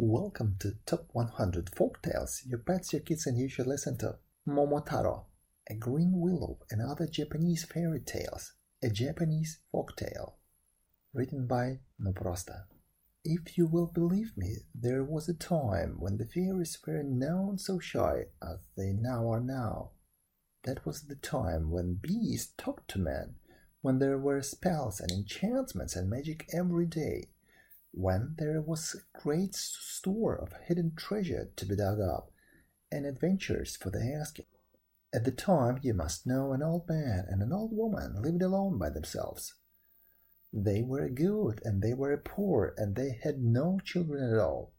Welcome to Top 100 Folk Tales your pets, your kids, and you should listen to. Momotaro, a green willow, and other Japanese fairy tales, a Japanese folk tale. Written by Noprosta. If you will believe me, there was a time when the fairies were known so shy as they now are now. That was the time when bees talked to men, when there were spells and enchantments and magic every day when there was a great store of hidden treasure to be dug up, and adventures for the asking. At the time, you must know, an old man and an old woman lived alone by themselves. They were good and they were poor, and they had no children at all.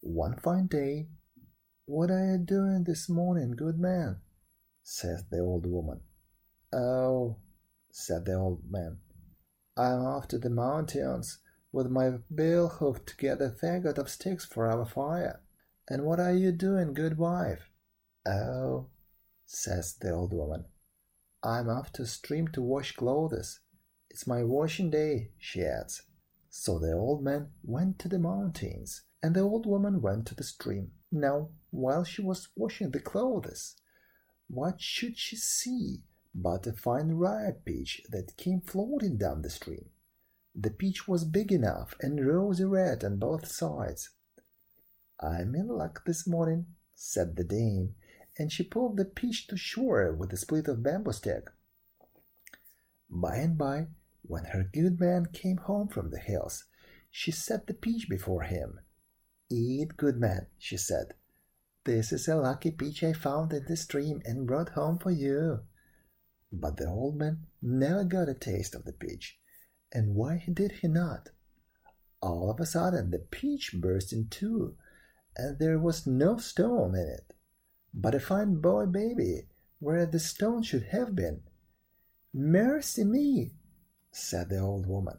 One fine day, What are you doing this morning, good man? said the old woman. Oh, said the old man, I'm to the mountains with my bill hooked to get a faggot of sticks for our fire. And what are you doing, good wife? Oh, says the old woman, I'm off to stream to wash clothes. It's my washing day, she adds. So the old man went to the mountains, and the old woman went to the stream. Now, while she was washing the clothes, what should she see but a fine ripe peach that came floating down the stream? The peach was big enough and rosy red on both sides. I'm in luck this morning, said the dame, and she pulled the peach to shore with a split of bamboo stick. By and by, when her good man came home from the hills, she set the peach before him. Eat, good man, she said. This is a lucky peach I found in the stream and brought home for you. But the old man never got a taste of the peach and why did he not? All of a sudden the peach burst in two, and there was no stone in it, but a fine boy baby where the stone should have been. Mercy me, said the old woman.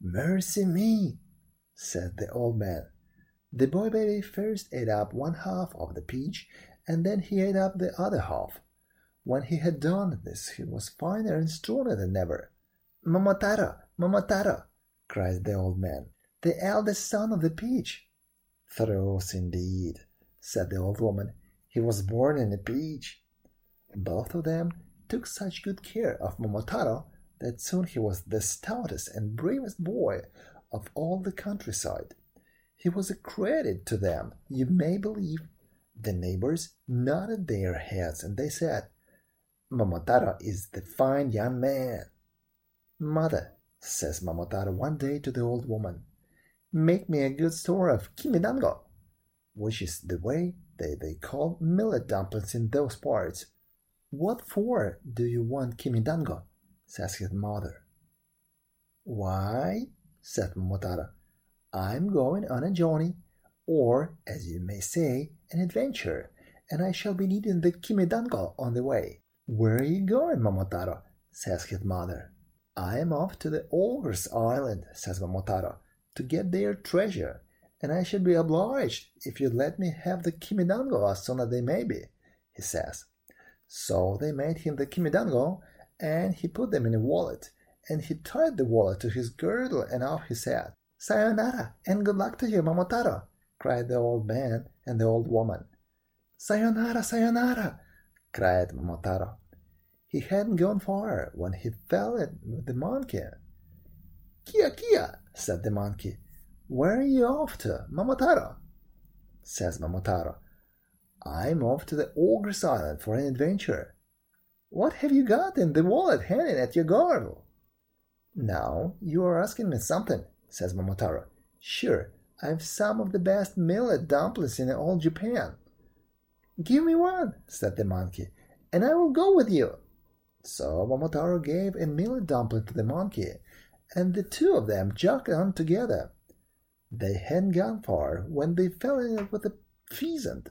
Mercy me, said the old man. The boy baby first ate up one half of the peach, and then he ate up the other half. When he had done this, he was finer and stronger than ever. Momotaro, Momotaro, cried the old man, the eldest son of the peach. Truth indeed, said the old woman. He was born in a peach. Both of them took such good care of Momotaro that soon he was the stoutest and bravest boy of all the countryside. He was a credit to them, you may believe. The neighbors nodded their heads and they said, Momotaro is the fine young man. Mother, says Momotaro one day to the old woman, make me a good store of kimidango, which is the way they, they call millet dumplings in those parts. What for do you want kimidango? says his mother. Why, said Momotaro, I'm going on a journey, or, as you may say, an adventure, and I shall be needing the kimidango on the way. Where are you going, Momotaro? says his mother. I am off to the Ogre's Island, says Momotaro, to get their treasure, and I should be obliged if you'd let me have the kimidango as soon as they may be, he says. So they made him the kimidango, and he put them in a wallet, and he tied the wallet to his girdle and off he set. Sayonara, and good luck to you, Momotaro, cried the old man and the old woman. Sayonara, sayonara, cried Momotaro. He hadn't gone far when he fell in with the monkey. Kia, kia, said the monkey. Where are you off to, Momotaro? says Momotaro. I'm off to the Ogre's Island for an adventure. What have you got in the wallet hanging at your girdle? Now you are asking me something, says Momotaro. Sure, I've some of the best millet dumplings in all Japan. Give me one, said the monkey, and I will go with you. So Momotaro gave a millet dumpling to the monkey, and the two of them jogged on together. They hadn't gone far when they fell in with a pheasant.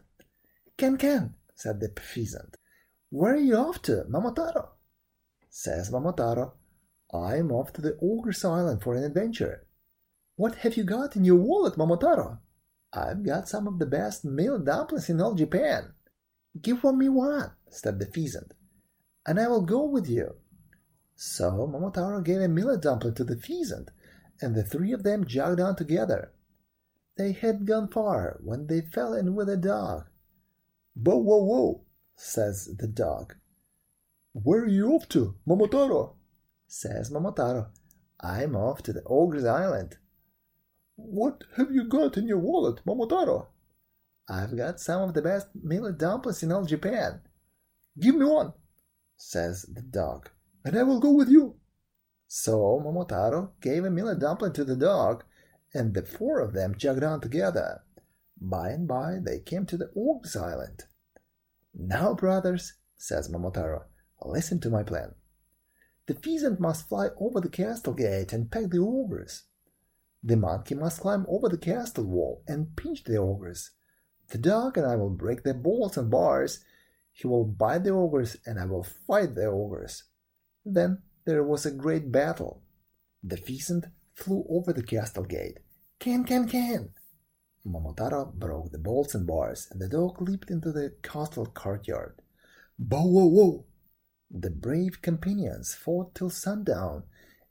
Can can, said the pheasant. Where are you off to, Momotaro? Says Momotaro, I'm off to the Ogre's Island for an adventure. What have you got in your wallet, Momotaro? I've got some of the best millet dumplings in all Japan. Give me one, said the pheasant and I will go with you. So Momotaro gave a millet dumpling to the pheasant, and the three of them jogged on together. They had gone far when they fell in with a dog. Bow wow wow, says the dog. Where are you off to, Momotaro? says Momotaro. I'm off to the Ogre's Island. What have you got in your wallet, Momotaro? I've got some of the best millet dumplings in all Japan. Give me one, says the dog, and I will go with you. So Momotaro gave a millet dumpling to the dog, and the four of them jogged on together. By and by they came to the Ogre's Island. Now, brothers, says Momotaro, listen to my plan. The pheasant must fly over the castle gate and peck the ogres. The monkey must climb over the castle wall and pinch the ogres. The dog and I will break the bolts and bars. He will bite the ogres, and I will fight the ogres. Then there was a great battle. The pheasant flew over the castle gate. Can, can, can! Momotaro broke the bolts and bars, and the dog leaped into the castle courtyard. Bow wow wow! The brave companions fought till sundown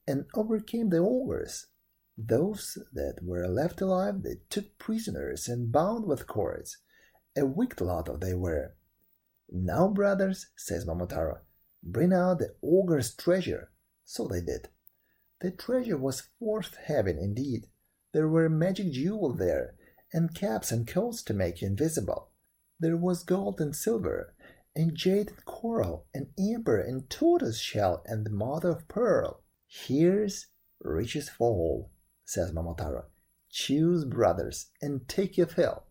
and overcame the ogres. Those that were left alive they took prisoners and bound with cords. A wicked lot of they were. Now, brothers, says Momotaro, bring out the ogre's treasure. So they did. The treasure was worth having indeed. There were magic jewels there, and caps and coats to make you invisible. There was gold and silver, and jade and coral, and amber and tortoise shell, and the mother of pearl. Here's riches for all says Momotaro. Choose, brothers, and take your fill.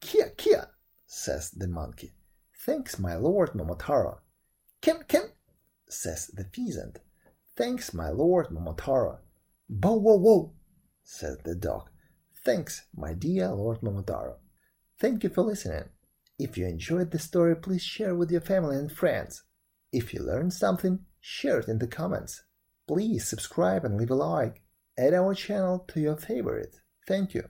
Kia, kia, says the monkey. Thanks, my lord Momotaro. Ken, ken, says the pheasant. Thanks, my lord Momotaro. Bow, wow, wow, says the dog. Thanks, my dear Lord Momotaro. Thank you for listening. If you enjoyed the story, please share with your family and friends. If you learned something, share it in the comments. Please subscribe and leave a like. Add our channel to your favorite. Thank you.